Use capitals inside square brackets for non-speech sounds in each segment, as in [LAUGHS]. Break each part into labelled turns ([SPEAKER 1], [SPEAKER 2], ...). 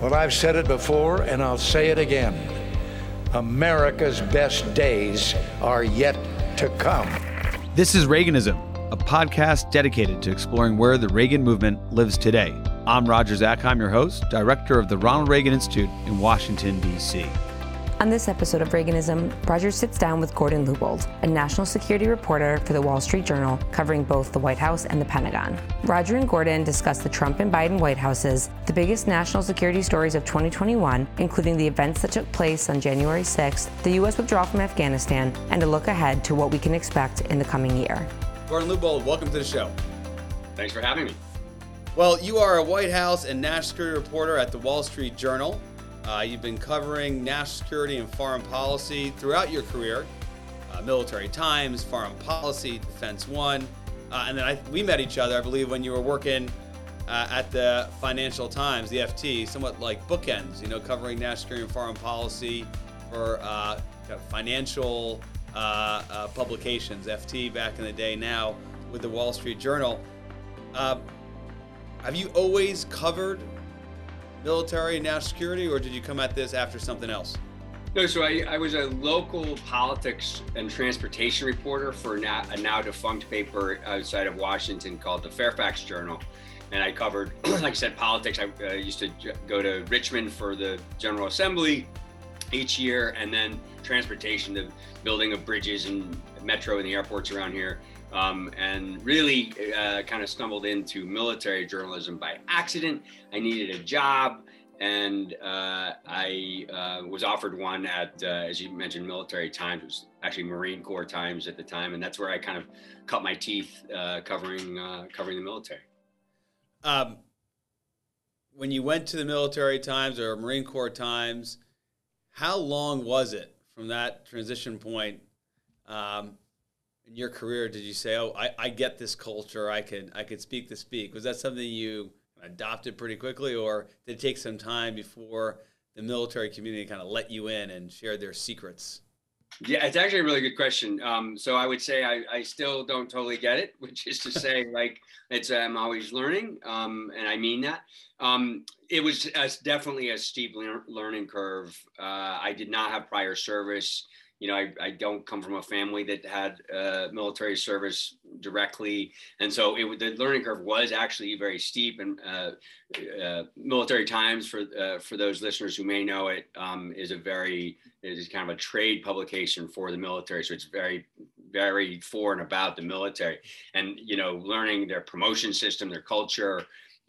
[SPEAKER 1] Well, I've said it before and I'll say it again. America's best days are yet to come.
[SPEAKER 2] This is Reaganism, a podcast dedicated to exploring where the Reagan movement lives today. I'm Roger Zakheim, your host, director of the Ronald Reagan Institute in Washington, D.C.
[SPEAKER 3] On this episode of Reaganism, Roger sits down with Gordon Lubold, a national security reporter for the Wall Street Journal, covering both the White House and the Pentagon. Roger and Gordon discuss the Trump and Biden White Houses, the biggest national security stories of 2021, including the events that took place on January 6th, the U.S. withdrawal from Afghanistan, and a look ahead to what we can expect in the coming year.
[SPEAKER 2] Gordon Lubold, welcome to the show.
[SPEAKER 4] Thanks for having me.
[SPEAKER 2] Well, you are a White House and national security reporter at the Wall Street Journal. Uh, you've been covering national security and foreign policy throughout your career uh, Military Times, Foreign Policy, Defense One. Uh, and then I, we met each other, I believe, when you were working uh, at the Financial Times, the FT, somewhat like bookends, you know, covering national security and foreign policy for uh, financial uh, publications, FT back in the day, now with the Wall Street Journal. have you always covered military and national security, or did you come at this after something else?
[SPEAKER 4] No, so I, I was a local politics and transportation reporter for a now defunct paper outside of Washington called the Fairfax Journal. And I covered, [CLEARS THROAT] like I said, politics. I uh, used to go to Richmond for the General Assembly each year, and then transportation, the building of bridges and metro and the airports around here. Um, and really uh, kind of stumbled into military journalism by accident. I needed a job, and uh, I uh, was offered one at, uh, as you mentioned, Military Times. It was actually Marine Corps Times at the time, and that's where I kind of cut my teeth uh, covering uh, covering the military. Um,
[SPEAKER 2] when you went to the Military Times or Marine Corps Times, how long was it from that transition point? Um, in your career did you say, "Oh, I, I get this culture. I can I can speak to speak"? Was that something you adopted pretty quickly, or did it take some time before the military community kind of let you in and shared their secrets?
[SPEAKER 4] Yeah, it's actually a really good question. Um, so I would say I, I still don't totally get it, [LAUGHS] which is to say, [LAUGHS] like, it's I'm always learning, um, and I mean that. Um, it was definitely a steep learning curve. Uh, I did not have prior service you know, I, I don't come from a family that had uh, military service directly, and so it, the learning curve was actually very steep. And uh, uh, Military Times, for uh, for those listeners who may know it, um, is a very is kind of a trade publication for the military. So it's very very for and about the military, and you know, learning their promotion system, their culture.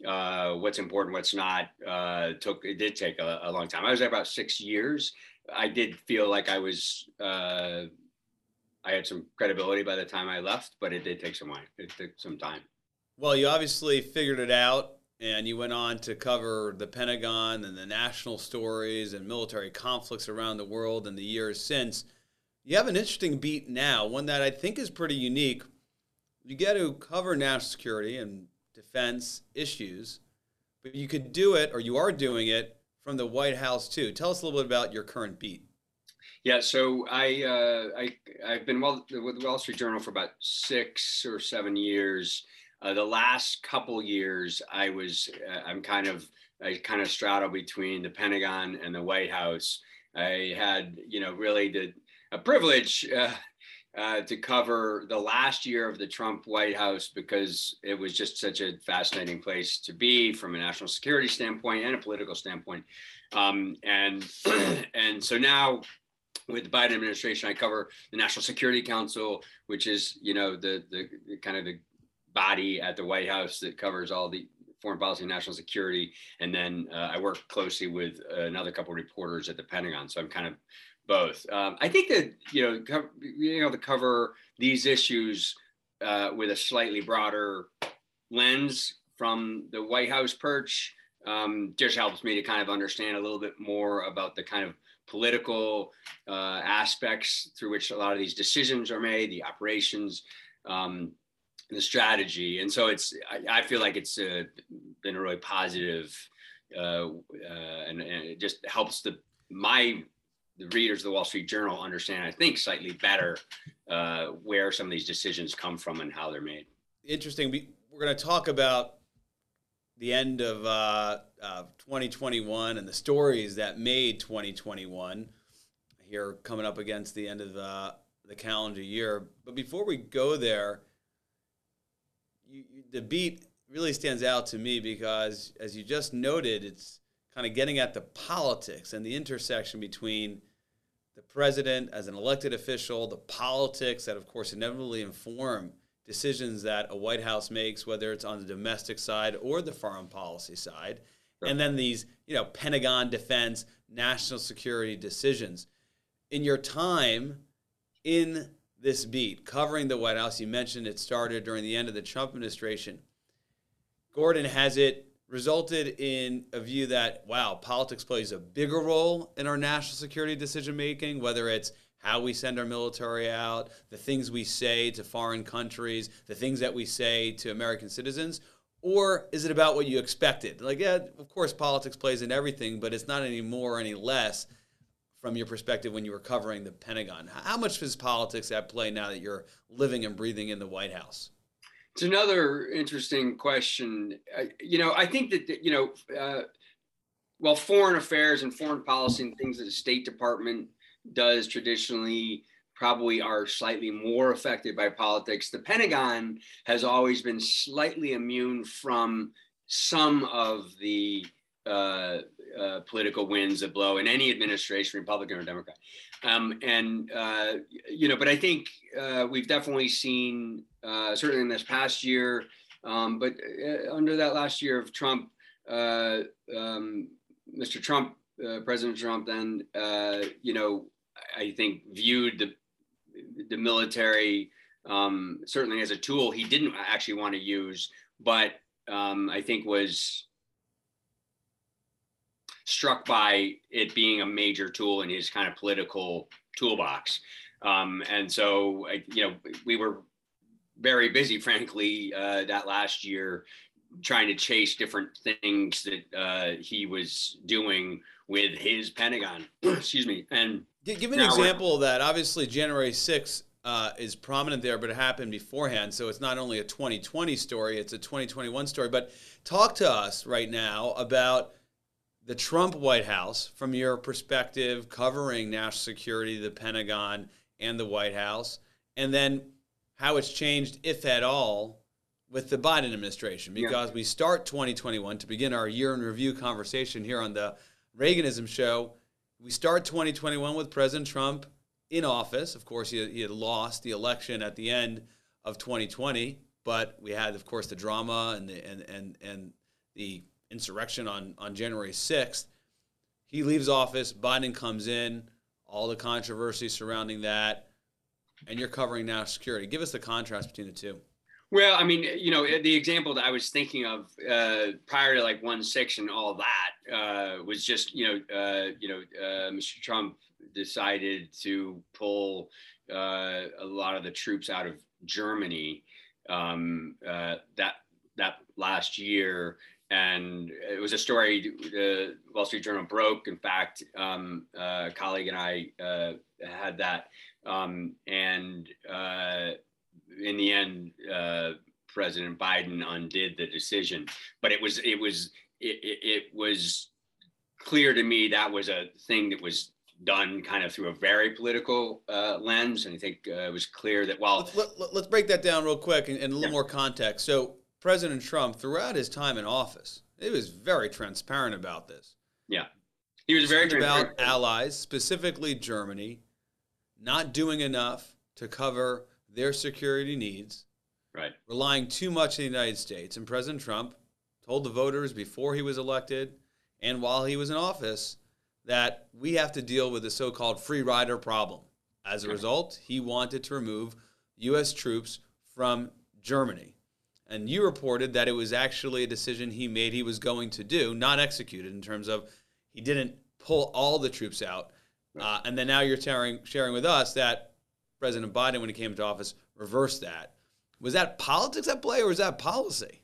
[SPEAKER 4] Uh, what's important, what's not, uh, took it did take a, a long time. I was there about six years, I did feel like I was uh, I had some credibility by the time I left, but it did take some time. It took some time.
[SPEAKER 2] Well, you obviously figured it out, and you went on to cover the Pentagon and the national stories and military conflicts around the world in the years since. You have an interesting beat now, one that I think is pretty unique. You get to cover national security and defense issues, but you could do it, or you are doing it from the White House too. Tell us a little bit about your current beat.
[SPEAKER 4] Yeah, so I uh, I I've been well with the Wall Street Journal for about six or seven years. Uh, the last couple years, I was uh, I'm kind of I kind of straddle between the Pentagon and the White House. I had you know really the a privilege uh, uh, to cover the last year of the Trump White House because it was just such a fascinating place to be from a national security standpoint and a political standpoint. Um, and [CLEARS THROAT] and so now with the Biden administration, I cover the National Security Council, which is you know the the, the kind of the body at the White House that covers all the foreign policy and national security. And then uh, I work closely with another couple of reporters at the Pentagon. So I'm kind of both. Um, I think that you know co- being able to cover these issues uh, with a slightly broader lens from the White House perch um, just helps me to kind of understand a little bit more about the kind of political uh, aspects through which a lot of these decisions are made, the operations, um, the strategy, and so it's. I, I feel like it's uh, been a really positive, uh, uh, and, and it just helps the my the readers of the Wall Street Journal understand, I think, slightly better uh, where some of these decisions come from and how they're made.
[SPEAKER 2] Interesting. We're going to talk about the end of uh, uh, 2021 and the stories that made 2021 here coming up against the end of the, the calendar year. But before we go there, you, you, the beat really stands out to me because, as you just noted, it's kind of getting at the politics and the intersection between the president as an elected official, the politics that, of course, inevitably inform decisions that a White House makes, whether it's on the domestic side or the foreign policy side, and then these, you know, Pentagon defense, national security decisions. In your time in this beat, covering the White House, you mentioned it started during the end of the Trump administration. Gordon, has it resulted in a view that, wow, politics plays a bigger role in our national security decision making, whether it's how we send our military out, the things we say to foreign countries, the things that we say to American citizens? Or is it about what you expected? Like, yeah, of course, politics plays in everything, but it's not any more or any less from your perspective when you were covering the Pentagon. How much is politics at play now that you're living and breathing in the White House?
[SPEAKER 4] It's another interesting question. Uh, you know, I think that, you know, uh, well, foreign affairs and foreign policy and things that the State Department does traditionally probably are slightly more affected by politics. The Pentagon has always been slightly immune from some of the uh, uh, political winds that blow in any administration, Republican or Democrat. Um, and, uh, you know, but I think uh, we've definitely seen, uh, certainly in this past year, um, but under that last year of Trump, um, Mr. Trump, President Trump, then, you know, I think viewed the the military um, certainly as a tool he didn't actually want to use, but um, I think was struck by it being a major tool in his kind of political toolbox. Um, and so, you know, we were very busy, frankly, uh, that last year trying to chase different things that uh, he was doing with his Pentagon. [CLEARS THROAT] Excuse me. And
[SPEAKER 2] give, an example of that. Obviously, January 6th uh, is prominent there, but it happened beforehand. So it's not only a 2020 story, it's a 2021 story. But talk to us right now about the Trump White House from your perspective, covering national security, the Pentagon, and the White House, and then how it's changed, if at all, with the Biden administration. Because yeah. we start 2021 to begin our year in review conversation here on the Reaganism show. We start 2021 with President Trump in office. Of course, he, he had lost the election at the end of 2020, but we had, of course, the drama and the, and and and the insurrection on on January 6th. He leaves office. Biden comes in. All the controversy surrounding that, and you're covering national security. Give us the contrast between the two.
[SPEAKER 4] Well, I mean, you know, the example that I was thinking of uh, prior to like one six and all that uh, was just, you know, uh, you know, uh, Mr. Trump decided to pull uh, a lot of the troops out of Germany um, uh, that that last year, and it was a story the Wall Street Journal broke. In fact, um, a colleague and I had that, um, and in the end, uh, President Biden undid the decision. But it was it was it, it, it was clear to me that was a thing that was done kind of through a very political uh, lens, and I think uh, it was clear that while
[SPEAKER 2] let's, let, us break that down real quick and, and a little yeah. more context. So President Trump, throughout his time in office, he was very transparent about this.
[SPEAKER 4] Yeah, he was very
[SPEAKER 2] about allies, specifically Germany, not doing enough to cover their security needs,
[SPEAKER 4] right.
[SPEAKER 2] relying too much on the United States. And President Trump told the voters before he was elected and while he was in office that we have to deal with the so called free rider problem. As a result, he wanted to remove U.S. troops from Germany. And you reported that it was actually a decision he made he was going to do, not executed, in terms of he didn't pull all the troops out. Uh, and then now you're sharing, sharing with us that President Biden, when he came to office, reversed that. Was that politics at play or was that policy?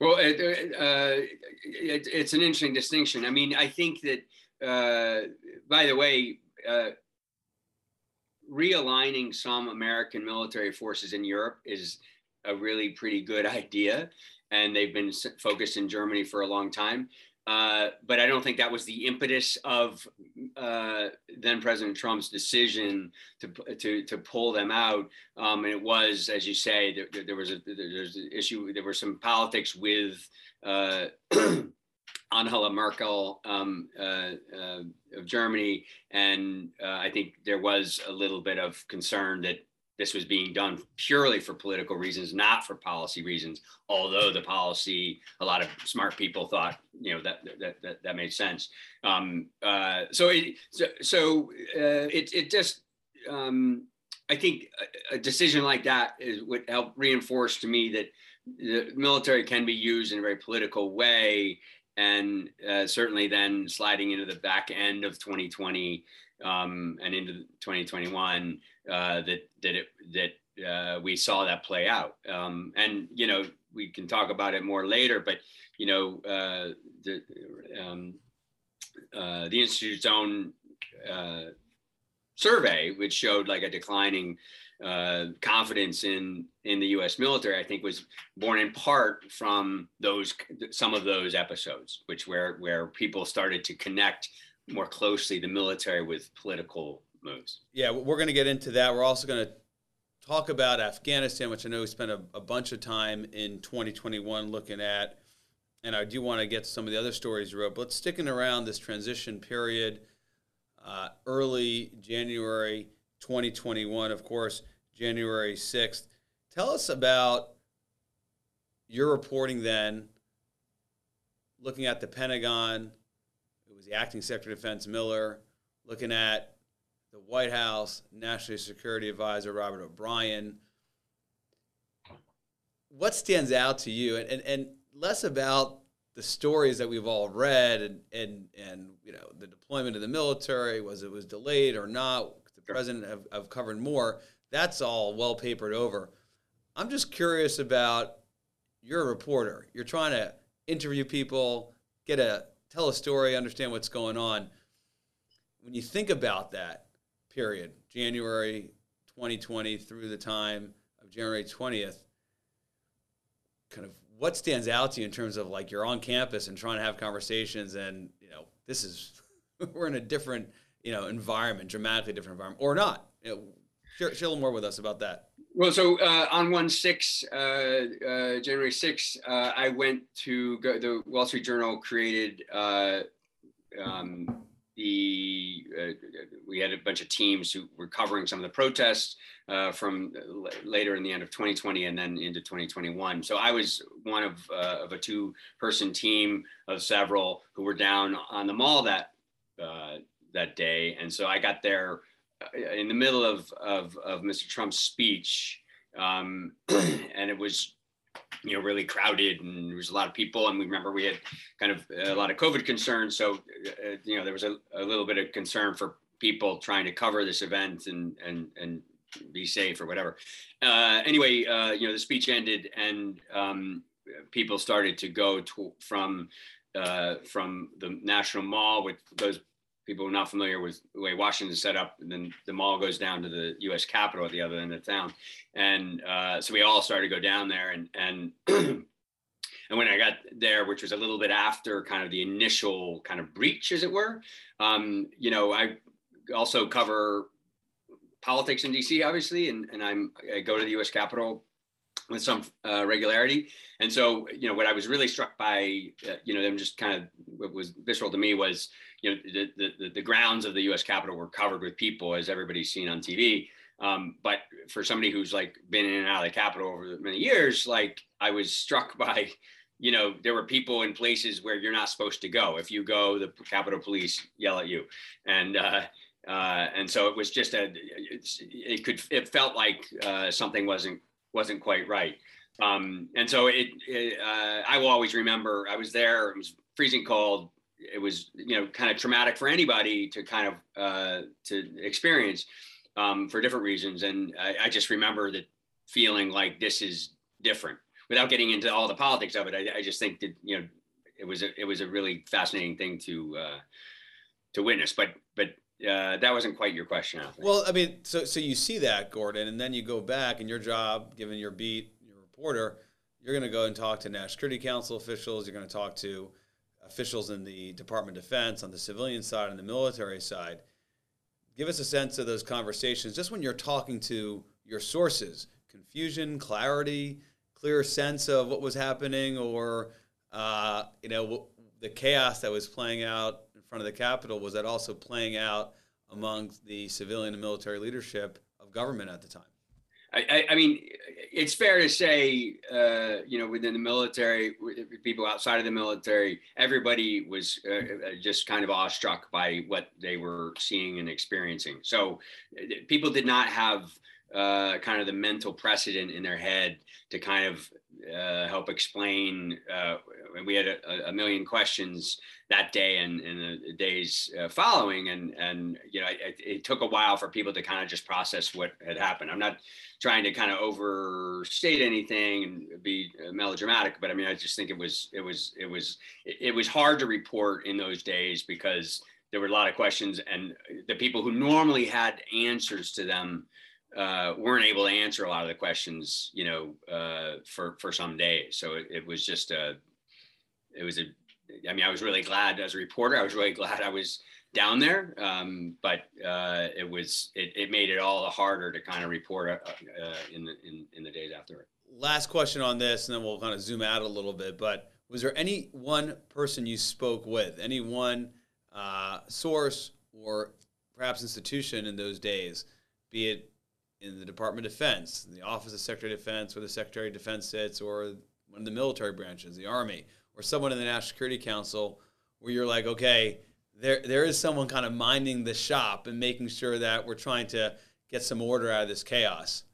[SPEAKER 4] Well, it, uh, it, it's an interesting distinction. I mean, I think that, uh, by the way, uh, realigning some American military forces in Europe is a really pretty good [LAUGHS] idea. And they've been focused in Germany for a long time. uh, but I don't think that was the impetus of uh, then President Trump's decision to to to pull them out. Um, and it was, as you say, there, there was a there's an issue. There were some politics with. Uh, [CLEARS THROAT] Angela Merkel um, uh, uh, of Germany, and uh, I think there was a little bit of concern that this was being done purely for political reasons, not for policy reasons. Although the policy, a lot of smart people thought, you know, that that that, that made sense. Um, uh, so it so, so uh, it it just um, I think a, a, decision like that is would help reinforce to me that the military can be used in a very political way, and uh, certainly then sliding into the back end of 2020 um, and into 2021 uh, that that it that uh, we saw that play out. Um, and you know we can talk about it more later, but you know uh, the um, uh, the institute's own uh, survey, which showed like a declining confidence in in the U.S. military, I think was born in part from those some of those episodes, which where where people started to connect more closely the military with political
[SPEAKER 2] Yeah, we're going to get into that. We're also going to talk about Afghanistan, which I know we spent a, a bunch of time in 2021 looking at. And I do want to get to some of the other stories you wrote, but sticking around this transition period, uh, early January 2021, of course, January 6th. Tell us about your reporting then, looking at the Pentagon, it was the acting Secretary of Defense Miller, looking at the White House, National Security Advisor Robert O'Brien. What stands out to you, and, and, and less about the stories that we've all read, and, and and you know the deployment of the military was it was delayed or not? The president have, have covered more. That's all well papered over. I'm just curious about you're a reporter. You're trying to interview people, get a tell a story, understand what's going on. When you think about that period, January 2020 through the time of January 20th, kind of what stands out to you in terms of like you're on campus and trying to have conversations and you know this is [LAUGHS] we're in a different you know environment dramatically different environment or not. You know, share, share a little more with us about that.
[SPEAKER 4] Well, so uh, on one six, uh, uh, January 6th, uh, I went to go, the Wall Street Journal created uh, um, the, uh, we had a bunch of teams who were covering some of the protests uh, from uh, later in the end of 2020 and then into 2021. So I was one of, uh, of a two person team of several who were down on the mall that, that day. And so I got there in the middle of, of, of Mr. Trump's speech, um, [CLEARS THROAT] and it was, you know, really crowded, and there was a lot of people, and we remember we had kind of a lot of COVID concerns, so uh, you know there was a, a little bit of concern for people trying to cover this event and and and be safe or whatever. Uh, anyway, uh, you know, the speech ended, and um, people started to go to, from uh, from the National Mall with those people are not familiar with the way Washington's set up, and then the mall goes down to the U.S. Capitol at the other end of town, and uh, so we all started to go down there, and and [CLEARS THROAT] and when I got there, which was a little bit after kind of the initial kind of breach, as it were, um, you know, I also cover politics in DC, obviously, and and I'm I go to the U.S. Capitol with some uh, regularity. And so, you know, what I was really struck by, uh, you know, them just kind of what was visceral to me was, you know, the, the, the grounds of the U.S. Capitol were covered with people, as everybody's seen on TV. Um, but for somebody who's like been in and out of the Capitol over many years, like I was struck [LAUGHS] by, you know, there were people in places where you're not supposed to go. If you go, the Capitol Police yell at you, and uh, uh, and so it was just a, it could, it felt like uh, something wasn't wasn't quite right. Um, and so it, it uh, I will always remember I was there. It was freezing cold. It was you know kind of traumatic for anybody to kind of uh, to experience um, for different reasons. And I, I, just remember that feeling like this is different without getting into all the politics of it. I, I just think that you know it was a, it was a really fascinating thing to uh, to witness. But but uh, that wasn't quite your question. I
[SPEAKER 2] well, I mean, so so you see that Gordon, and then you go back, and your job, given your beat, your reporter, you're going to go and talk to National Security Council officials. You're going to talk to officials in the Department of Defense on the civilian side and the military side. Give us a sense of those conversations just when you're talking to your sources confusion, clarity, clear sense of what was happening, or, uh, you know, the chaos that was playing out front of the Capitol, was that also playing out among the civilian and military leadership of government at the time?
[SPEAKER 4] I, I, mean, it's fair to say, uh, you know, within the military, people outside of the military, everybody was uh, uh, just kind of awestruck by what they were seeing and experiencing. So people did not have uh, kind of the mental precedent in their head to kind of uh, help explain. Uh, we had a, a, million questions that day and, and the days uh, following, and and you know it, it, took a while for people to kind of just process what had happened. I'm not trying to kind of overstate anything and be uh, melodramatic, but I mean I just think it was it was it was it was hard to report in those days because there were a lot of questions, and the people who normally had answers to them uh, weren't able to answer a lot of the questions, you know, uh, for for some days. So it, it, was just a, it was a, I mean, I was really glad as a reporter. I was really glad I was down there, um, but uh, it was it, it made it all the harder to kind of report uh, uh, in the in, in the days after.
[SPEAKER 2] Last question on this, and then we'll kind of zoom out a little bit. But was there any one person you spoke with, any one uh, source or perhaps institution in those days, be it in the Department of Defense, the Office of Secretary of Defense, where the Secretary of Defense sits, or one of the military branches, the Army, or someone in the National Security Council, where you're like, okay, there there is someone kind of minding the shop and making sure that we're trying to get some order out of this chaos.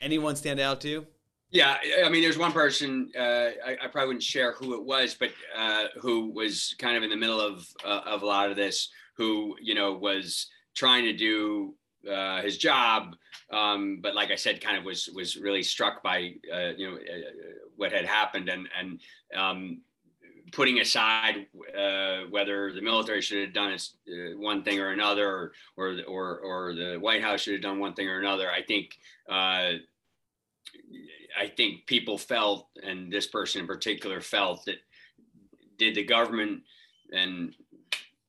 [SPEAKER 2] Anyone stand out to you?
[SPEAKER 4] Yeah, I mean, there's one person uh, I, I, probably wouldn't share who it was, but uh, who was kind of in the middle of uh, of a lot of this, who you know was trying to do uh, his job, um, but like I said, kind of was was really struck by uh, you know uh, what had happened and and um, putting aside uh, whether the military should have done uh, one thing or another, or, or or the White House should have done one thing or another. I think. Uh, I think people felt, and this person in particular felt that did the government and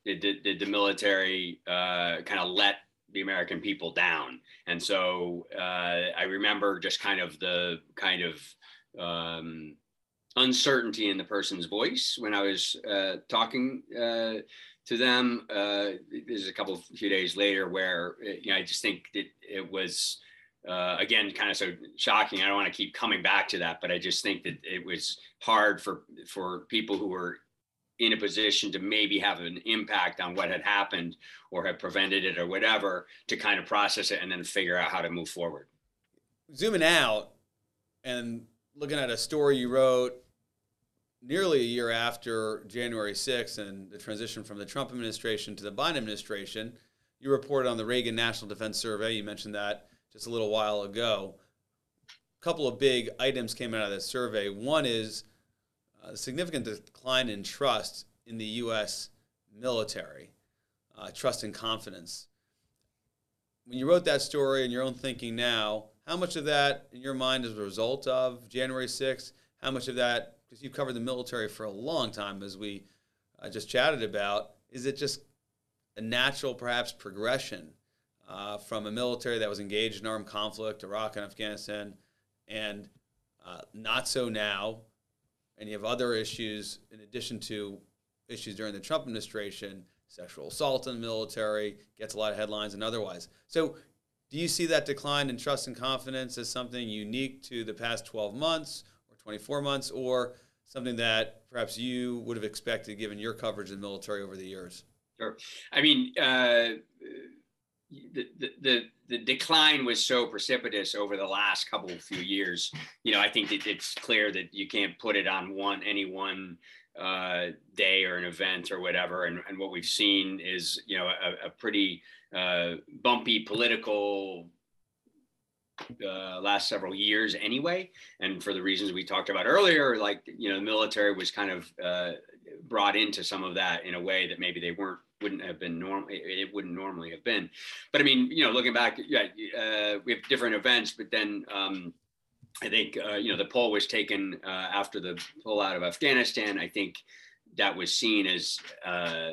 [SPEAKER 4] did, did, did the military uh, kind of let the American people down. And so uh, I remember just kind of the kind of um, uncertainty in the person's voice when I was uh, talking uh, to them. Uh, this is a couple few days later where you know I just think that it was. Uh, again, kind of so shocking. I don't want to keep coming back to that, but I just think that it was hard for for people who were in a position to maybe have an impact on what had happened or have prevented it or whatever to kind of process it and then figure out how to move forward.
[SPEAKER 2] Zooming out and looking at a story you wrote nearly a year after January 6th and the transition from the Trump administration to the Biden administration, you reported on the Reagan National Defense Survey. You mentioned that just a little while ago. A couple of big items came out of that survey. One is a significant decline in trust in the U.S. military, uh, trust and confidence. When you wrote that story and your own thinking now, how much of that, in your mind, is a result of January 6th? How much of that, because you've covered the military for a long time, as we uh, just chatted about, is it just a natural, perhaps, progression uh, from a military that was engaged in armed conflict, Iraq and Afghanistan, and uh, not so now, and you have other issues in addition to issues during the Trump administration, sexual assault in the military gets a lot of headlines and otherwise. So, do you see that decline in trust and confidence as something unique to the past 12 months 24 months, or something that perhaps you would have expected given your coverage of the military over the years?
[SPEAKER 4] Sure. I mean, uh, the, the, the decline was so precipitous over the last couple of few years. You know, I think that it's clear that you can't put it on one any one uh, day or an event or whatever. And, and what we've seen is, you know, a, a pretty uh, bumpy political uh, last several years anyway. And for the reasons we talked about earlier, like, you know, the military was kind of uh, brought into some of that in a way that maybe they weren't wouldn't have been normal. It wouldn't normally have been. But I mean, you know, looking back, yeah, uh, we have different events, but then um, I think uh, you know the poll was taken uh, after the pull out of Afghanistan. I think that was seen as, uh,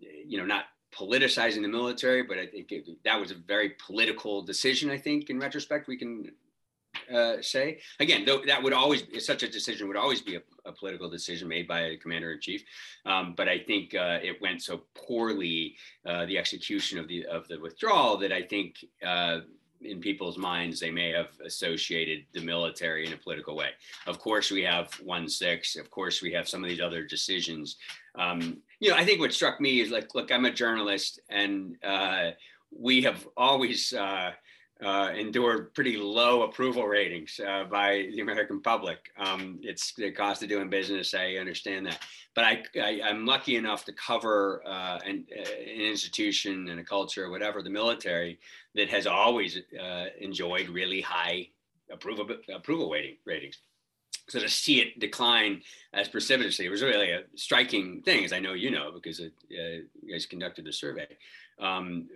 [SPEAKER 4] you know, not politicizing the military, but I think it, that was a very political decision. I think in retrospect, we can uh, say again, though that would always such a decision would always be a, a political decision made by a commander in chief. Um, but I think uh, it went so poorly, uh, the execution of the of the withdrawal, that I think uh, in people's minds, they may have associated the military in a political way. Of course, we have one six. Of course, we have some of these other decisions. Um, you know, I think what struck me is like, look, I'm a journalist, and uh, we have always uh, uh, endured pretty low approval ratings uh, by the American public. Um, it's the cost of doing business. I understand that, but I, I am lucky enough to cover uh, an, an, institution and a culture, whatever, the military that has always uh, enjoyed really high approval approval rating, ratings. So to see it decline as precipitously, it was really a striking thing, as I know you know, because it, uh, you guys conducted the survey. Um,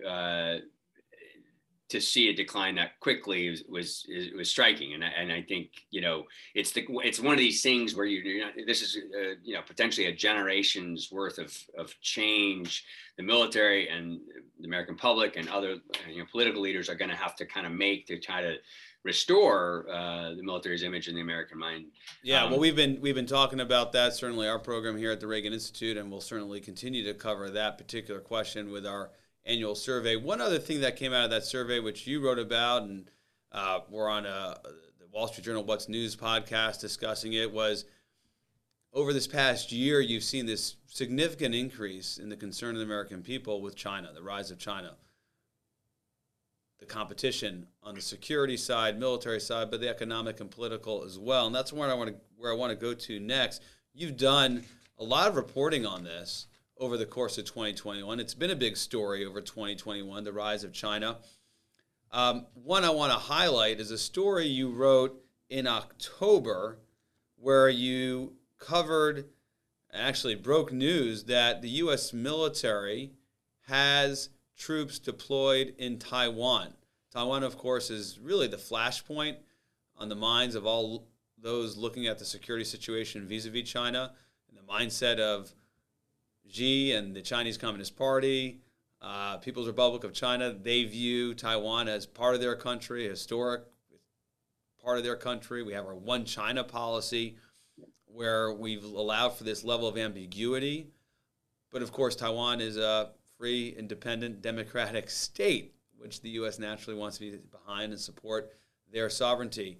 [SPEAKER 4] to see a decline that quickly was was, was striking, and I, and I think you know it's the it's one of these things where you you know, this is uh, you know potentially a generation's worth of of change. The military and the American public and other you know political leaders are going to have to kind of make to try to restore uh, the military's image in the American mind.
[SPEAKER 2] Yeah, um, well, we've been we've been talking about that. Certainly, our program here at the Reagan Institute, and we'll certainly continue to cover that particular question with our annual survey. One other thing that came out of that survey, which you wrote about, and uh, we're on a, uh, the Wall Street Journal What's News podcast discussing it, was over this past year, you've seen this significant increase in the concern of the American people with China, the rise of China. The competition on the security side, military side, but the economic and political as well. And that's where I want to where I want to go to next. You've done a lot of reporting on this over the course of 2021. It's been a big story over 2021, the rise of China. Um, one I want to highlight is a story you wrote in October where you covered, actually broke news that the U.S. military has troops deployed in Taiwan. Taiwan, of course, is really the flashpoint on the minds of all those looking at the security situation vis a vis China and the mindset of Xi and the Chinese Communist Party, uh, People's Republic of China, they view Taiwan as part of their country, historic part of their country. We have our one China policy where we've allowed for this level of ambiguity. But of course, Taiwan is a free, independent, democratic state, which the U.S. naturally wants to be behind and support their sovereignty.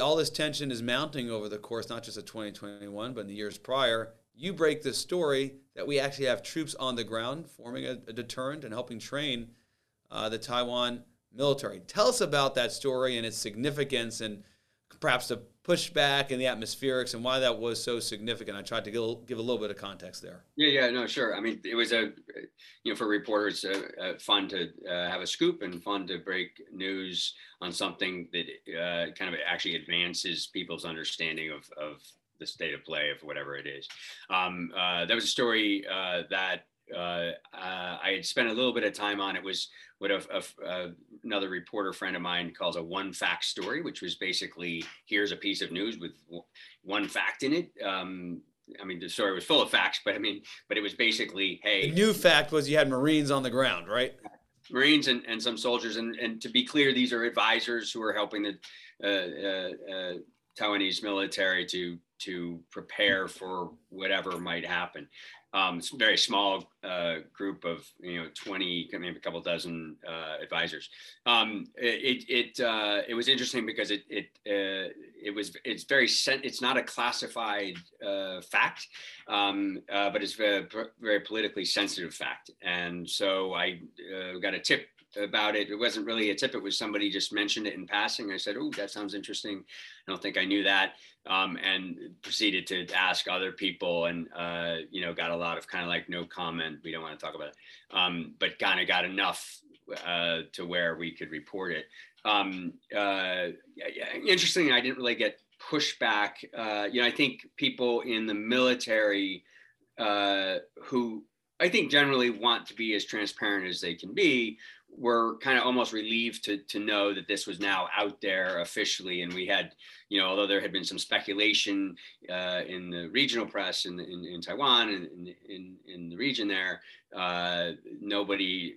[SPEAKER 2] All this tension is mounting over the course not just of 2021, but in the years prior you break the story that we actually have troops on the ground forming a, a deterrent and helping train uh, the Taiwan military. Tell us about that story and its significance and perhaps the pushback and the atmospherics and why that was so significant. I tried to give, give a little bit of context there.
[SPEAKER 4] Yeah, yeah, no, sure. I mean, it was a, you know, for reporters, uh, uh, fun to uh, have a scoop and fun to break news on something that uh, kind of actually advances people's understanding of, of the state of play of whatever it is. Um, uh, that was a story uh, that uh, uh, I had spent a little bit of time on. It was what a, a, another reporter friend of mine calls a one fact story, which was basically here's a piece of news with one fact in it. Um, I mean, the story was full of facts, but I mean, but it was basically, hey.
[SPEAKER 2] The new fact was you had Marines on the ground, right?
[SPEAKER 4] Marines and, and some soldiers, and, and to be clear, these are advisors who are helping the uh, uh, uh Taiwanese military to to prepare for whatever might happen. Um, it's a very small uh, group of you know 20 maybe a couple dozen uh, advisors. Um, it it uh, it was interesting because it it uh, it was it's very it's not a classified uh, fact um, uh, but it's very, very politically sensitive fact. And so I got a tip about it. It wasn't really a tip. It was somebody just mentioned it in passing. I said, "Oh, that sounds interesting." I don't think I knew that, um, and proceeded to ask other people, and uh, you know, got a lot of kind of like no comment. We don't want to talk about it, um, but kind of got enough uh, to where we could report it. Um, uh, interesting. I didn't really get pushback. Uh, you know, I think people in the military uh, who I think generally want to be as transparent as they can be were kind of almost relieved to to know that this was now out there officially, and we had, you know, although there had been some speculation uh, in the regional press in in, in Taiwan and in, in, in the region there, uh, nobody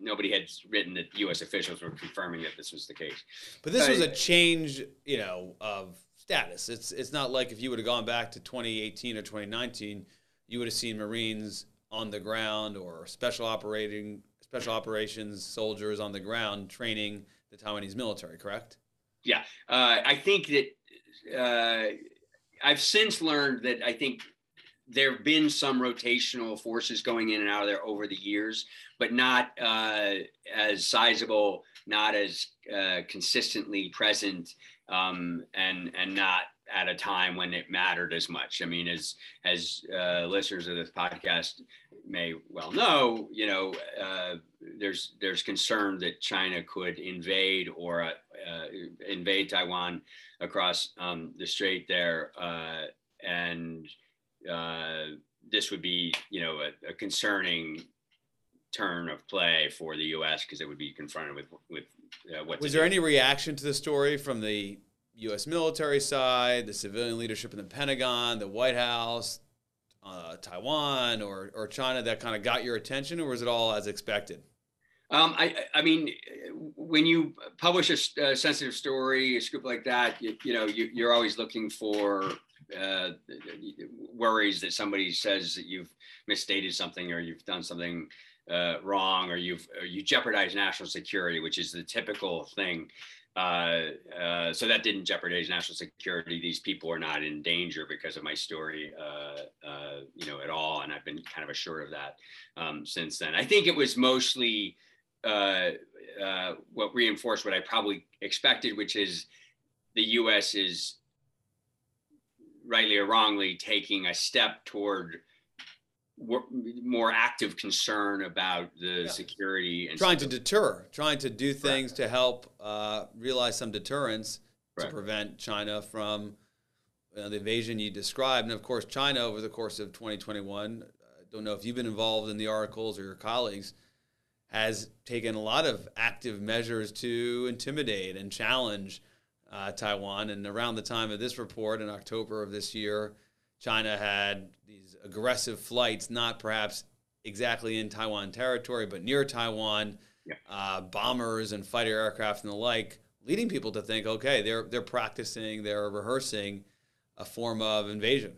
[SPEAKER 4] nobody had written that U.S. officials were confirming that this was the case.
[SPEAKER 2] But this was a change, you know, of status. It's it's not like if you would have gone back to 2018 or 2019, you would have seen Marines on the ground or special operating special operations soldiers on the ground training the Taiwanese military, correct?
[SPEAKER 4] Yeah, uh, I think that uh, I've since learned that I think there have been some rotational forces going in and out of there over the years, but not uh, as sizable, not as uh, consistently present, um, and and not at a time when it mattered as much. I mean, as as uh, listeners of this podcast may well know, you know, uh, there's there's concern that China could invade or uh, uh invade Taiwan across um, the strait there, uh, and uh, this would be, you know, a, a concerning turn of play for the U.S. because it would be confronted with with what.
[SPEAKER 2] Was there do. any reaction to the story from the U.S. military side, the civilian leadership in the Pentagon, the White House, uh, Taiwan, or or China that kind of got your attention, or was it all as expected?
[SPEAKER 4] Um, I, I mean, when you publish a, a, sensitive story, a scoop like that, you, you know, you, are always looking for uh, worries that somebody says that you've misstated something or you've done something uh, wrong or you've or you jeopardize national security, which is the typical thing uh, uh, so that didn't jeopardize national security. These people are not in danger because of my story, uh, uh, you know, at all. And I've been kind of assured of that um, since then. I think it was mostly uh, what reinforced what I probably expected, which is the U.S. is rightly or wrongly taking a step toward more active concern about the yeah. security and
[SPEAKER 2] trying to deter, trying to do things right. to help uh, realize some deterrence right. to prevent China from uh, the invasion you described. And of course, China over the course of 2021, I don't know if you've been involved in the articles or your colleagues, has taken a lot of active measures to intimidate and challenge uh, Taiwan. And around the time of this report in October of this year, China had these aggressive flights, not perhaps exactly in Taiwan territory, but near Taiwan, yeah. uh, bombers and fighter aircraft and the like, leading people to think, okay, they're they're practicing, they're rehearsing a form of invasion.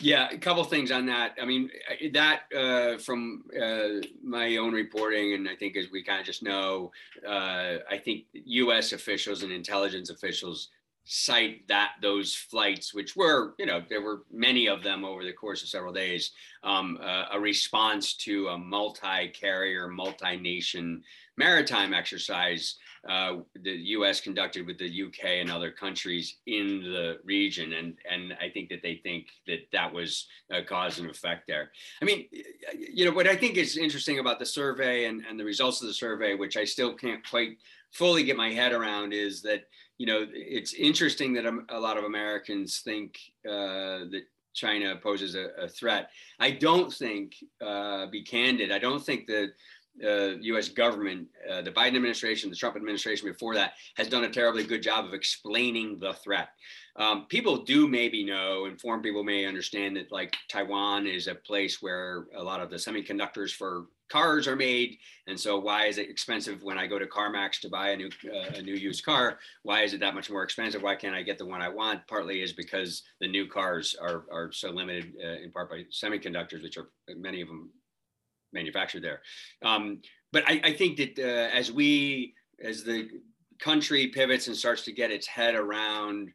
[SPEAKER 4] Yeah, a couple things on that. I mean, that uh, from uh, my own reporting, and I think as we kind of just know, uh, I think U.S. officials and intelligence officials cite that those flights, which were, you know, there were many of them over the course of several days, um, uh, a response to a multi-carrier, multi-nation maritime exercise uh, the U.S. conducted with the UK and other countries in the region, and and I think that they think that that was a cause and effect there. I mean, you know, what I think is interesting about the survey and and the results of the survey, which I still can't quite fully get my head around, is that you know, it's interesting that a lot of Americans think uh, that China poses a, a, threat. I don't think, uh, be candid, I don't think the uh, US government, uh, the Biden administration, the Trump administration before that, has done a terribly good job of explaining the threat. Um, people do maybe know, informed people may understand that like Taiwan is a place where a lot of the semiconductors for cars are made, and so why is it expensive when I go to CarMax to buy a new uh, a new used car? Why is it that much more expensive? Why can't I get the one I want? Partly is because the new cars are are so limited uh, in part by semiconductors, which are many of them manufactured there. Um, but I, I, think that uh, as we as the country pivots and starts to get its head around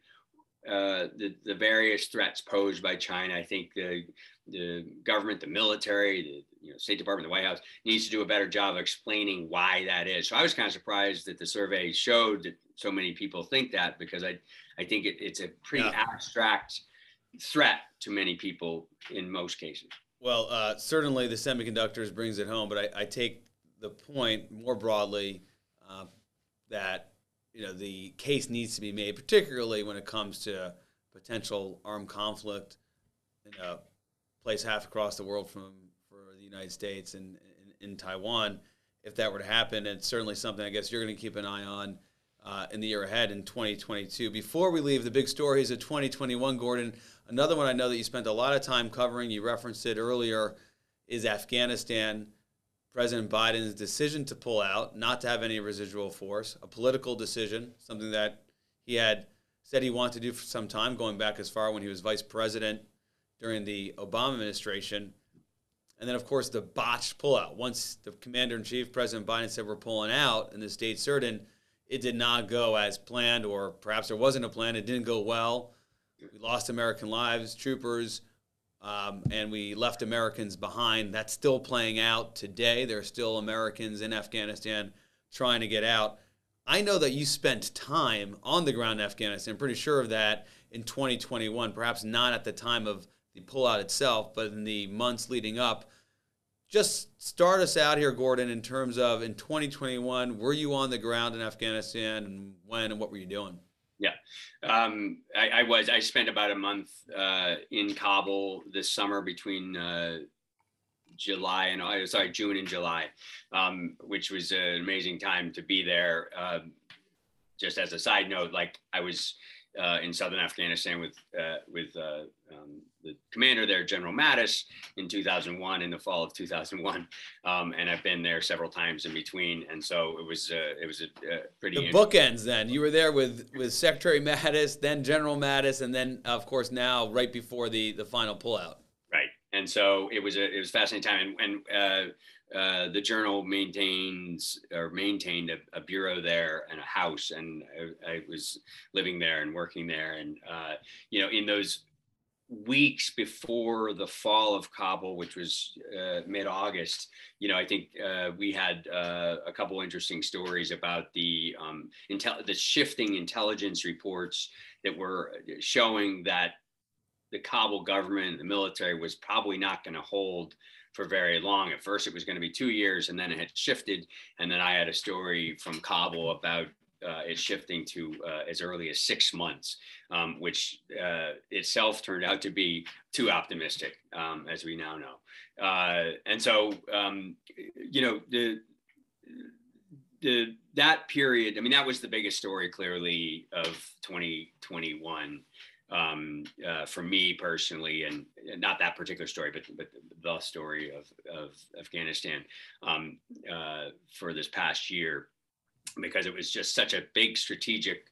[SPEAKER 4] uh, the, the various threats posed by China. I think the, the government, the military, you know, State Department, the White House needs to do a better job of explaining why that is. So I was kind of surprised that the survey showed that so many people think that because I, I think it, it's a pretty yeah. abstract threat to many people in most cases.
[SPEAKER 2] Well, uh, certainly the semiconductors brings it home, but I, I take the point more broadly uh, that you know the case needs to be made, particularly when it comes to potential armed conflict in a place half across the world from United States and in, Taiwan. if that were to happen. It's certainly something I guess you're going to keep an eye on uh, in the year ahead in 2022. Before we leave the big stories of 2021, Gordon, another one I know that you spent a lot of time covering, you referenced it earlier, is Afghanistan. President Biden's decision to pull out, not to have any residual force, a political decision, something that he had said he wanted to do for some time, going back as far when he was vice president during the Obama administration. And then, of course, the botched pullout. Once the commander in chief, President Biden, said we're pulling out and the state certain, it did not go as planned, or perhaps there wasn't a plan. It didn't go well. We lost American lives, troopers, um, and we left Americans behind. That's still playing out today. There are still Americans in Afghanistan trying to get out. I know that you spent time on the ground in Afghanistan. Pretty sure of that in 2021, perhaps not at the time of the pullout itself, but in the months leading up. Just start us out here, Gordon, in terms of in 2021, were you on the ground in Afghanistan and when and what were you doing?
[SPEAKER 4] Yeah, um, I, I, was. I spent about a month uh, in Kabul this summer between uh, July and uh, sorry June and July, um, which was an amazing time to be there. Uh, just as a side note, like I was uh, in southern Afghanistan with uh, with uh, um, the commander there, General Mattis, in 2001, in the fall of 2001, um, and I've been there several times in between, and so it was uh, it was a, pretty
[SPEAKER 2] the bookends. Then you were there with with Secretary Mattis, then General Mattis, and then of course now right before the the final pullout.
[SPEAKER 4] Right, and so it was a it was a fascinating time, and, and uh, uh, the journal maintains or maintained a, a, bureau there and a house, and I, I was living there and working there. And uh, you know, in those weeks before the fall of Kabul, which was uh, mid-August, you know, I think uh, we had uh, a couple interesting stories about the um, intel- the shifting intelligence reports that were showing that the Kabul government, the military, was probably not going to hold for very long. At first, it was going to be two years, and then it had shifted. And then I had a story from Kabul about uh, it shifting to uh, as early as six months, um, which uh, itself turned out to be too optimistic, um, as we now know. Uh, and so, um, you know, the the that period. I mean, that was the biggest story, clearly, of 2021 um, uh, for me personally, and not that particular story, but but the story of of Afghanistan um, uh, for this past year, because it was just such a big strategic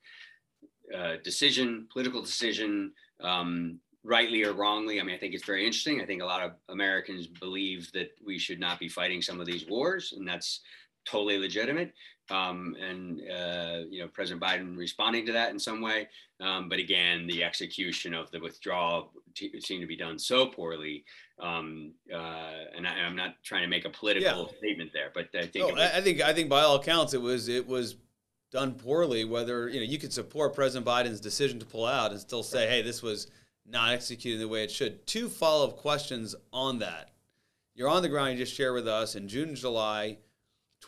[SPEAKER 4] uh, decision, political decision, um, rightly or wrongly. I mean, I think it's very interesting. I think a lot of Americans believe that we should not be fighting some of these wars, and that's totally legitimate um, and uh, you know President Biden responding to that in some way. Um, but again, the execution of the withdrawal t- seemed to be done so poorly. Um, uh, and I, am not trying to make a political yeah. statement there, but I think
[SPEAKER 2] no, was, I think I think by all accounts it was it was done poorly. Whether you know you could support President Biden's decision to pull out and still say, hey, this was not executed the way it should. Two follow up questions on that. You're on the ground. You just share with us in June, July.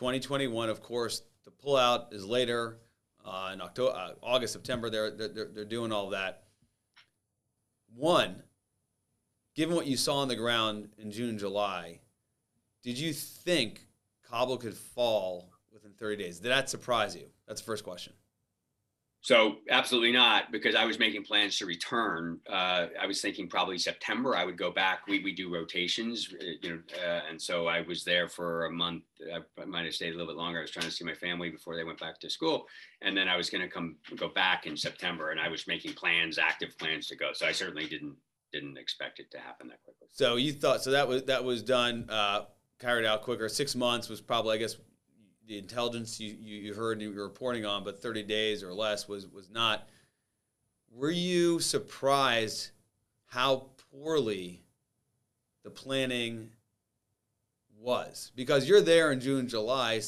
[SPEAKER 2] 2021, of course, the pullout is later uh, in October, uh, August, September. They're, they're they're doing all that. One, given what you saw on the ground in June, July, did you think Kabul could fall within 30 days? Did that surprise you? That's the first question.
[SPEAKER 4] So absolutely not, because I was making plans to return. Uh, I was thinking probably September I would go back. We we do rotations, uh, you know, uh, and so I was there for a month. I might have stayed a little bit longer. I was trying to see my family before they went back to school, and then I was going to come go back in September. And I was making plans, active plans to go. So I certainly didn't didn't expect it to happen that quickly.
[SPEAKER 2] So you thought so that was that was done uh, carried out quicker. Six months was probably I guess the intelligence you, you heard and you were reporting on, but 30 days or less was was not. Were you surprised how poorly the planning was? Because you're there in June, July.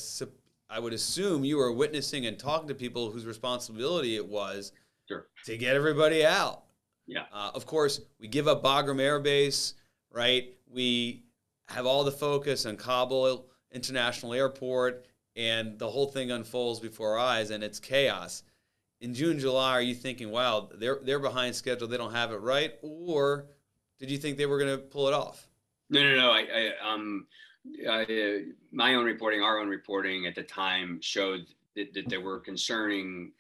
[SPEAKER 2] I would assume you were witnessing and talking to people whose responsibility it was
[SPEAKER 4] sure.
[SPEAKER 2] to get everybody out.
[SPEAKER 4] Yeah.
[SPEAKER 2] Uh, of course, we give up Bagram Air Base, right? We have all the focus on Kabul International Airport and the whole thing unfolds before our eyes and it's chaos. In June, July, are you thinking, wow, they're they're behind schedule, they don't have it right, or did you think they were going to pull it off?
[SPEAKER 4] No, no, no. I, I um, uh, my own reporting, our own reporting at the time showed that, that there were concerning.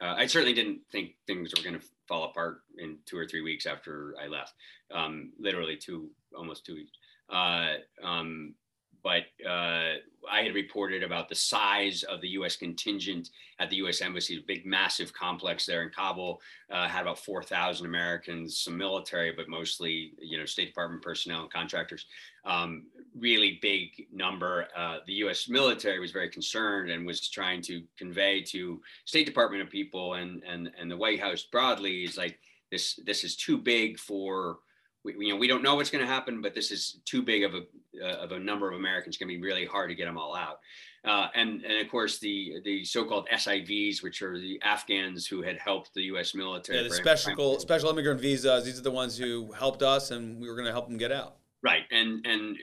[SPEAKER 4] Uh, I certainly didn't think things were going to fall apart in two or three weeks after I left. Um, literally two, almost two weeks. Uh, um, but uh, I had reported about the size of the U.S. contingent at the U.S. Embassy, a big, massive complex there in Kabul, uh, had about 4,000 Americans, some military, but mostly, you know, State Department personnel and contractors. Um, really big number. Uh, the U.S. military was very concerned and was trying to convey to State Department of people and and and the White House broadly is like this. This is too big for we, you know, we don't know what's going to happen, but this is too big of a uh, of a number of Americans. Going to be really hard to get them all out. Uh, and and of course the the so-called SIVs, which are the Afghans who had helped the U.S. military.
[SPEAKER 2] Yeah, the special special immigrant visas. These are the ones who helped us, and we were going to help them get out.
[SPEAKER 4] Right, and and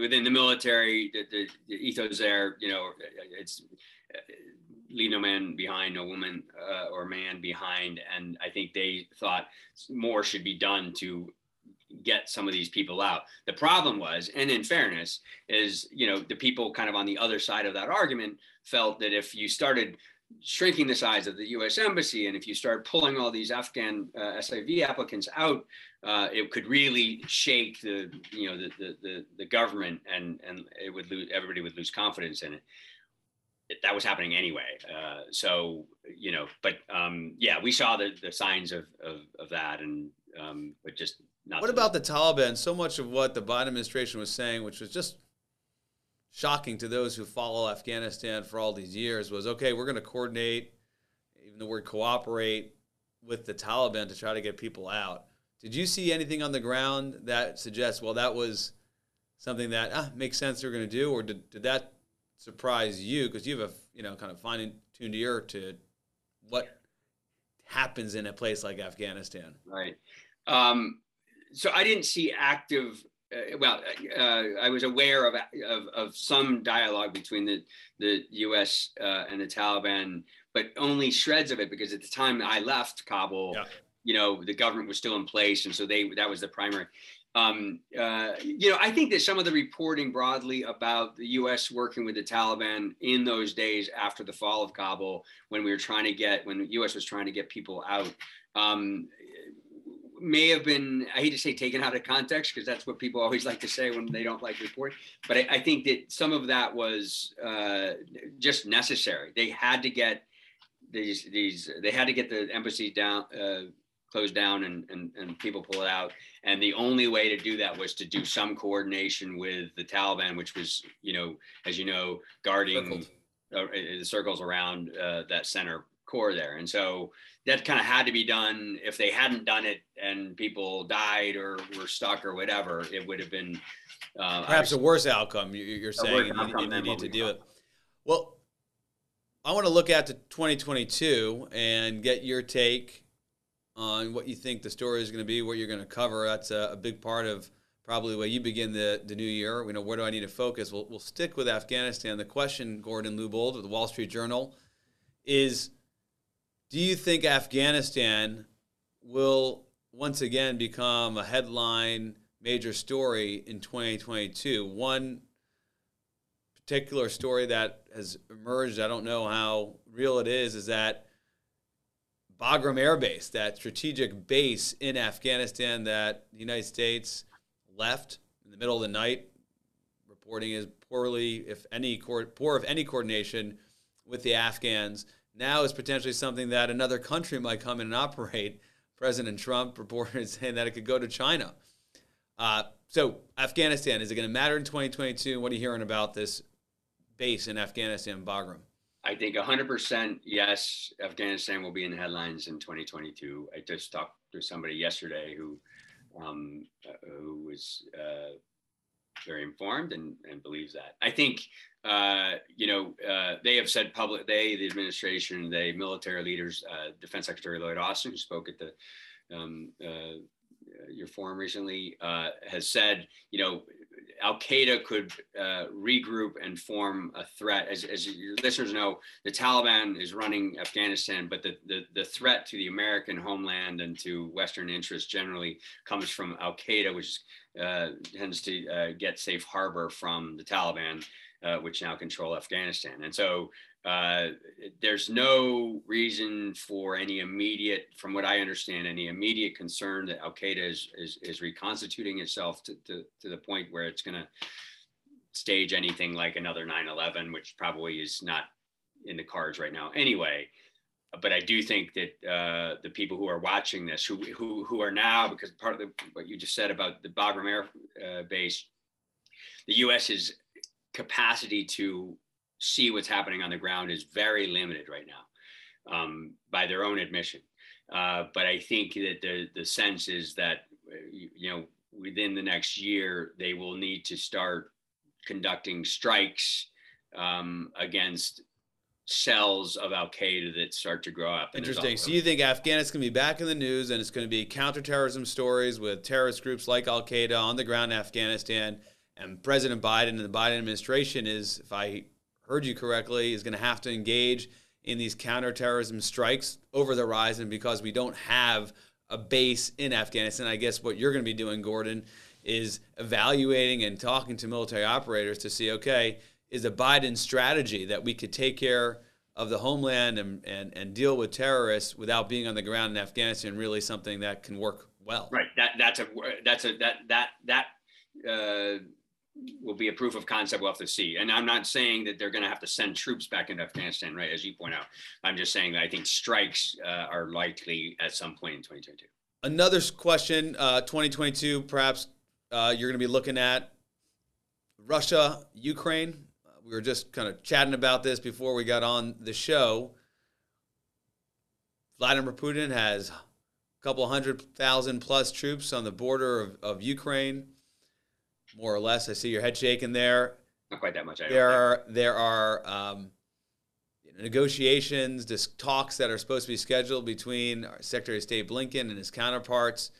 [SPEAKER 4] within the military, the, the, the ethos there, you know, it's uh, leave no man behind, no woman uh, or man behind, and I think they thought more should be done to get some of these people out. The problem was, and in fairness, is you know the people kind of on the other side of that argument felt that if you started shrinking the size of the U.S. embassy, and if you start pulling all these Afghan uh, SIV applicants out, uh, it could really shake the you know the, the the, the government, and and it would lose everybody would lose confidence in it. that was happening anyway. Uh, so you know, but um, yeah, we saw the, the signs of, of, of that, and um, but just
[SPEAKER 2] not what about the Taliban? So much of what the Biden administration was saying, which was just shocking to those who follow Afghanistan for all these years, was okay, we're going to coordinate, even the word cooperate, with the Taliban to try to get people out. Did you see anything on the ground that suggests, well, that was something that ah, makes sense they're going to do, or did, did that surprise you? Because you have a you know kind of fine tuned ear to what happens in a place like Afghanistan.
[SPEAKER 4] Right. Um, so I didn't see active. Uh, well, uh, I was aware of, of, of some dialogue between the the U.S. Uh, and the Taliban, but only shreds of it because at the time I left Kabul, yeah. you know, the government was still in place, and so they that was the primary. Um, uh, you know, I think that some of the reporting broadly about the U.S. working with the Taliban in those days after the fall of Kabul, when we were trying to get, when the U.S. was trying to get people out, um, may have been i hate to say taken out of context because that's what people [LAUGHS] always like to say when they don't like reporting but I, I, think that some of that was uh, just necessary. They had to get these these they had to get the embassy down uh, closed down and, and and people pull it out. And the only way to do that was to do some coordination with the taliban which was you know as you know guarding uh, the circles around uh, that center core there. And so that kind of had to be done. If they hadn't done it and people died or were stuck or whatever, it would have been
[SPEAKER 2] uh, perhaps a worse outcome. You're saying you, you, you need to do it. Well, I want to look at to 2022 and get your take on what you think the story is going to be, what you're going to cover. That's a, a big part of probably the way you begin the, the new year. You know, where do I need to focus? We'll, we'll stick with Afghanistan. The question, Gordon Lubold of the Wall Street Journal, is do you think Afghanistan will once again become a headline major story in 2022? One particular story that has emerged, I don't know how real it is, is that Bagram Air Base, that strategic base in Afghanistan that the United States left in the middle of the night, reporting is poorly, if any, poor if any coordination with the Afghans now is potentially something that another country might come in and operate. President Trump reported [LAUGHS] saying that it could go to China. Uh, so, Afghanistan, is it going to matter in 2022? What are you hearing about this base in Afghanistan, Bagram?
[SPEAKER 4] I think 100% yes, Afghanistan will be in the headlines in 2022. I just talked to somebody yesterday who um, uh, who was uh, very informed and, and believes that. I think, uh, you know, uh, they have said public, they, the administration, they military leaders, uh, Defense Secretary Lloyd Austin, who spoke at the um, uh, your forum recently, uh, has said, you know, Al Qaeda could uh, regroup and form a threat. As, as, your listeners know, the Taliban is running Afghanistan, but the, the, the, threat to the American homeland and to Western interests generally comes from Al Qaeda, which is uh, tends to uh, get safe harbor from the Taliban, uh, which now control Afghanistan. And so uh, there's no reason for any immediate, from what I understand, any immediate concern that Al Qaeda is, is, is reconstituting itself to, to, to the point where it's going to stage anything like another 9 11, which probably is not in the cards right now anyway. But I do think that uh, the people who are watching this, who, who, who are now, because part of the, what you just said about the Bagram Air uh, Base, the U.S.'s capacity to see what's happening on the ground is very limited right now, um, by their own admission. Uh, but I think that the the sense is that you know within the next year they will need to start conducting strikes um, against cells of Al Qaeda that start to grow up.
[SPEAKER 2] Interesting. So you think Afghanistan's going to be back in the news and it's going to be counterterrorism stories with terrorist groups like Al Qaeda on the ground in Afghanistan. And President Biden and the Biden administration is, if I heard you correctly, is going to have to engage in these counterterrorism strikes over the horizon because we don't have a base in Afghanistan. I guess what you're going to be doing, Gordon, is evaluating and talking to military operators to see, okay, is a Biden strategy that we could take care of the homeland and, and, and deal with terrorists without being on the ground in Afghanistan really something that can work well.
[SPEAKER 4] Right. That that's a that's a that that that uh, will be a proof of concept we'll have to see. And I'm not saying that they're going to have to send troops back into Afghanistan, right? As you point out, I'm just saying that I think strikes uh, are likely at some point in 2022.
[SPEAKER 2] Another question, uh, 2022, perhaps uh, you're going to be looking at Russia, Ukraine. We were just kind of chatting about this before we got on the show. Vladimir Putin has a couple hundred thousand plus troops on the border of, of Ukraine, more or less. I see your head shaking there.
[SPEAKER 4] Not quite that much. I
[SPEAKER 2] there are there are um, negotiations, just talks that are supposed to be scheduled between Secretary of State Blinken and his counterparts.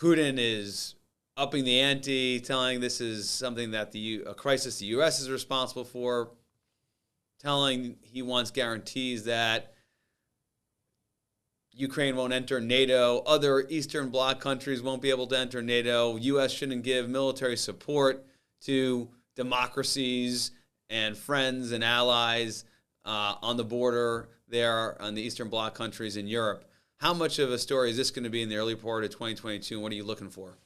[SPEAKER 2] Putin is upping the ante, telling this is something that the a crisis the U.S. is responsible for, telling he wants guarantees that Ukraine won't enter NATO, other Eastern Bloc countries won't be able to enter NATO. U.S. shouldn't give military support to democracies and friends and allies uh, on the border there on the Eastern Bloc countries in Europe. How much of a story is this going to be in the early part of 2022? And what are you looking for?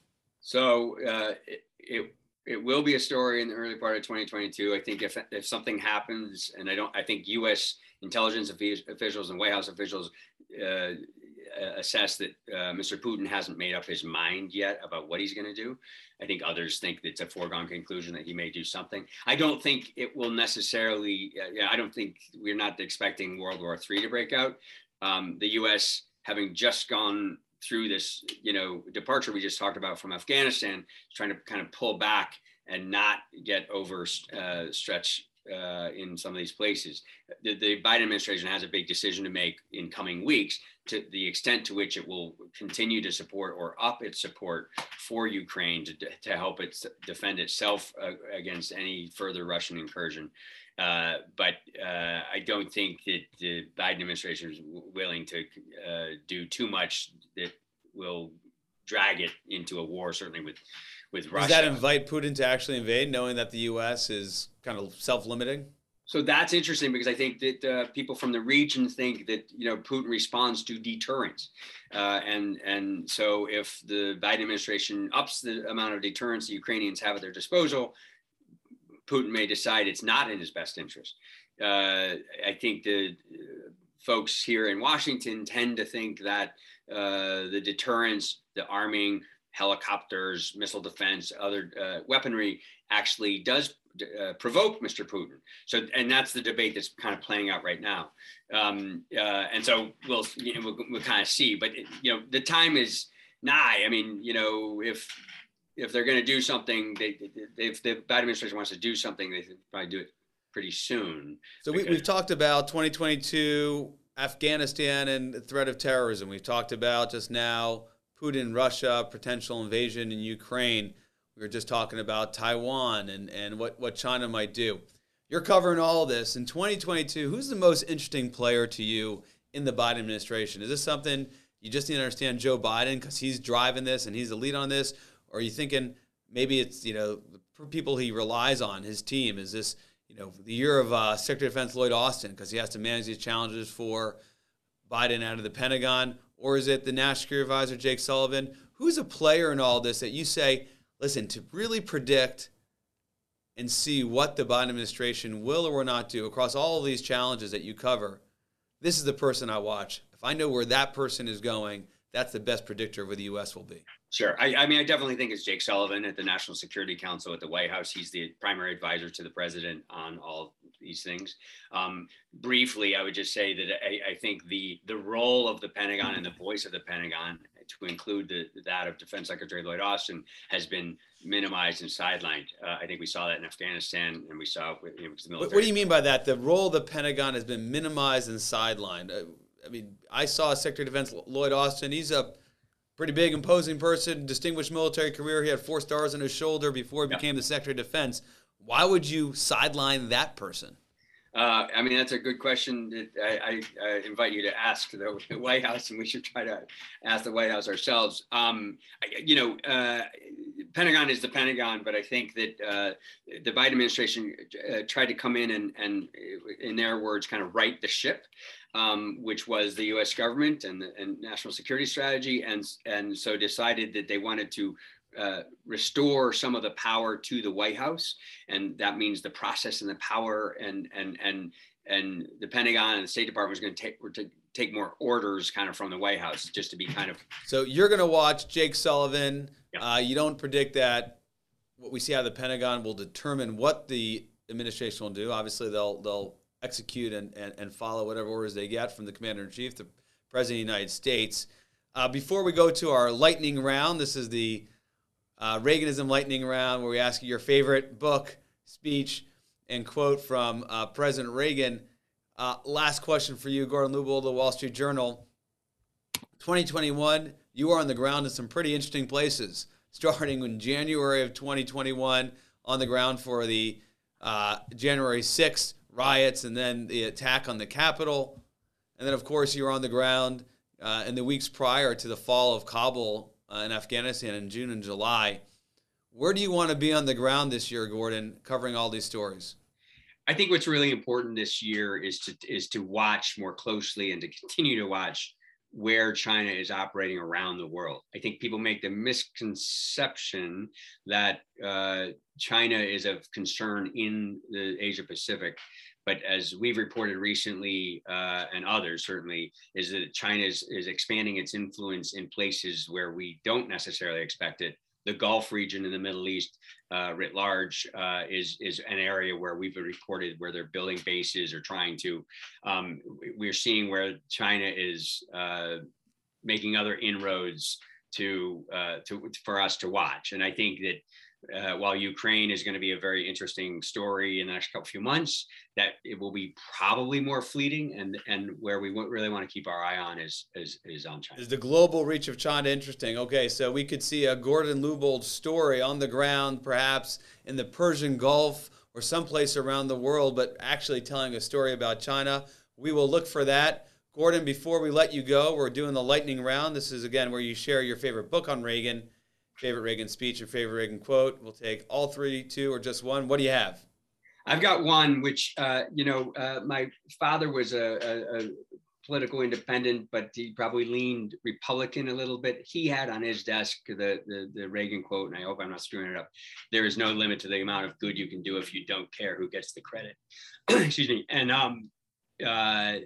[SPEAKER 4] So uh, it, it, it will be a story in the early part of 2022. I think if if something happens, and I don't, I think U.S. intelligence officials and White House officials uh, assess that uh, Mr. Putin hasn't made up his mind yet about what he's going to do. I think others think it's a foregone conclusion that he may do something. I don't think it will necessarily. Uh, I don't think we're not expecting World War III to break out. Um, the U.S. having just gone through this, you know, departure we just talked about from Afghanistan, trying to kind of pull back and not get overstretched uh, uh, in some of these places. The, the, Biden administration has a big decision to make in coming weeks to the extent to which it will continue to support or up its support for Ukraine to, to help it defend itself uh, against any further Russian incursion. Uh, but uh, I don't think that the Biden administration is willing to uh, do too much that will drag it into a war, certainly with with Russia.
[SPEAKER 2] Does that invite Putin to actually invade, knowing that the U.S. is kind of self-limiting?
[SPEAKER 4] So that's interesting because I think that uh, people from the region think that you know Putin responds to deterrence, uh, and and so if the Biden administration ups the amount of deterrence the Ukrainians have at their disposal, Putin may decide it's not in his best interest. Uh, I think the uh, folks here in Washington tend to think that uh, the deterrence, the arming, helicopters, missile defense, other uh, weaponry actually does uh, provoke Mr. Putin. So, and that's the debate that's kind of playing out right now. Um, uh, and so we'll, you know, we'll, we'll kind of see, but you know, the time is nigh. I mean, you know, if if they're going to do something, they, if the Biden administration wants to do something, they probably do it pretty soon.
[SPEAKER 2] So we, we've talked about 2022, Afghanistan, and the threat of terrorism. We've talked about just now Putin, Russia, potential invasion in Ukraine. We were just talking about Taiwan and, and what, what China might do. You're covering all this. In 2022, who's the most interesting player to you in the Biden administration? Is this something you just need to understand Joe Biden because he's driving this and he's the lead on this? Or are you thinking maybe it's you know the people he relies on, his team? Is this you know the year of uh, Secretary of Defense Lloyd Austin because he has to manage these challenges for Biden out of the Pentagon, or is it the National Security Advisor Jake Sullivan? Who's a player in all this that you say, listen, to really predict and see what the Biden administration will or will not do across all of these challenges that you cover? This is the person I watch. If I know where that person is going, that's the best predictor of where the U.S. will be.
[SPEAKER 4] Sure. I, I, mean, I definitely think it's Jake Sullivan at the National Security Council at the White House. He's the primary advisor to the president on all these things. Um, briefly, I would just say that I, I, think the the role of the Pentagon and the voice of the Pentagon to include the, that of Defense Secretary Lloyd Austin has been minimized and sidelined. Uh, I think we saw that in Afghanistan, and we saw with, you know, the military.
[SPEAKER 2] What, what, do you mean by that? The role of the Pentagon has been minimized and sidelined. Uh, I mean, I saw Secretary of Defense Lloyd Austin. He's a pretty big, imposing person, distinguished military career. He had four stars on his shoulder before he yeah. became the Secretary of Defense. Why would you sideline that person?
[SPEAKER 4] Uh, I mean, that's a good question. I, I, I, invite you to ask the [LAUGHS] White House, and we should try to ask the White House ourselves. Um, you know, uh, Pentagon is the Pentagon, but I think that uh, the Biden administration uh, tried to come in and, and, in their words, kind of right the ship um, which was the U.S. government and, and national security strategy, and and so decided that they wanted to uh, restore some of the power to the White House, and that means the process and the power and and and and the Pentagon and the State Department was going to take were to take more orders kind of from the White House just to be kind of.
[SPEAKER 2] So you're going to watch Jake Sullivan. Yeah. Uh, you don't predict that what we see out of the Pentagon will determine what the administration will do. Obviously, they'll they'll execute and, and, and follow whatever orders they get from the commander in chief, the president of the United States. Uh, before we go to our lightning round, this is the uh, Reaganism lightning round where we ask you your favorite book, speech, and quote from uh, President Reagan. Uh, last question for you, Gordon Lubold, the Wall Street Journal. 2021, you are on the ground in some pretty interesting places. Starting in January of 2021, on the ground for the uh, January 6th riots and then the attack on the Capitol. And then, of course, you were on the ground uh, in the weeks prior to the fall of Kabul uh, in Afghanistan in June and July. Where do you want to be on the ground this year, Gordon, covering all these stories?
[SPEAKER 4] I think what's really important this year is to is to watch more closely and to continue to watch where China is operating around the world. I think people make the misconception that uh, China is of concern in the Asia Pacific. But as we've reported recently, uh, and others certainly, is that China is, is expanding its influence in places where we don't necessarily expect it the Gulf region in the Middle East, uh, writ large, uh, is is an area where we've reported where they're building bases or trying to. Um, we're seeing where China is uh, making other inroads to uh, to for us to watch, and I think that uh, while Ukraine is going to be a very interesting story in the next couple few months, that it will be probably more fleeting, and and where we really want to keep our eye on is is, is on China.
[SPEAKER 2] Is the global reach of China interesting? Okay, so we could see a Gordon Lubold story on the ground, perhaps in the Persian Gulf or someplace around the world, but actually telling a story about China. We will look for that. Gordon, before we let you go, we're doing the lightning round. This is again where you share your favorite book on Reagan favorite Reagan speech or favorite Reagan quote. We'll take all three, two, or just one. What do you have?
[SPEAKER 4] I've got one, which, uh, you know, uh, my father was a, a, a, political independent, but he probably leaned Republican a little bit. He had on his desk the, the, the Reagan quote, and I hope I'm not screwing it up. There is no limit to the amount of good you can do if you don't care who gets the credit. [CLEARS THROAT] Excuse me. And um, uh,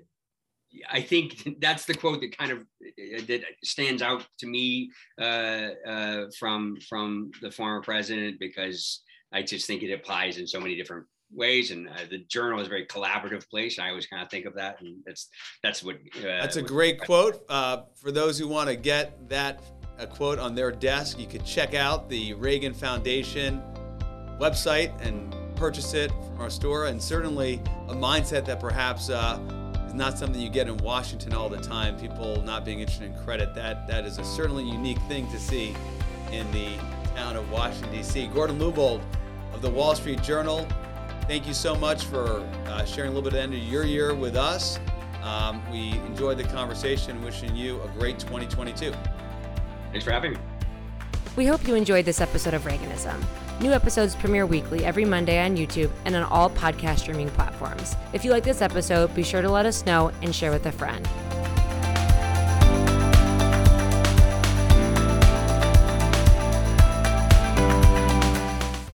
[SPEAKER 4] I think [LAUGHS] that's the quote that kind of uh, that stands out to me uh, uh, from from the former president because I just think it applies in so many different ways. And uh, the journal is a very collaborative place. I always kind of think of that and that's that's what
[SPEAKER 2] uh, that's a great quote. Uh, for those who want to get that a quote on their desk you could check out the reagan foundation website and purchase it from our store. And certainly a mindset that perhaps not something you get in Washington all the time. People not being interested in credit. That that is a certainly unique thing to see in the town of Washington D.C. Gordon Lubold of the Wall Street Journal. Thank you so much for uh, sharing a little bit of the end of your year with us. Um, we enjoyed the conversation. Wishing you a great 2022.
[SPEAKER 4] Thanks for having me.
[SPEAKER 5] We hope you enjoyed this episode of Reaganism. New episodes premiere weekly every Monday on YouTube and on all podcast streaming platforms. If you like this episode, be sure to let us know and share with a friend.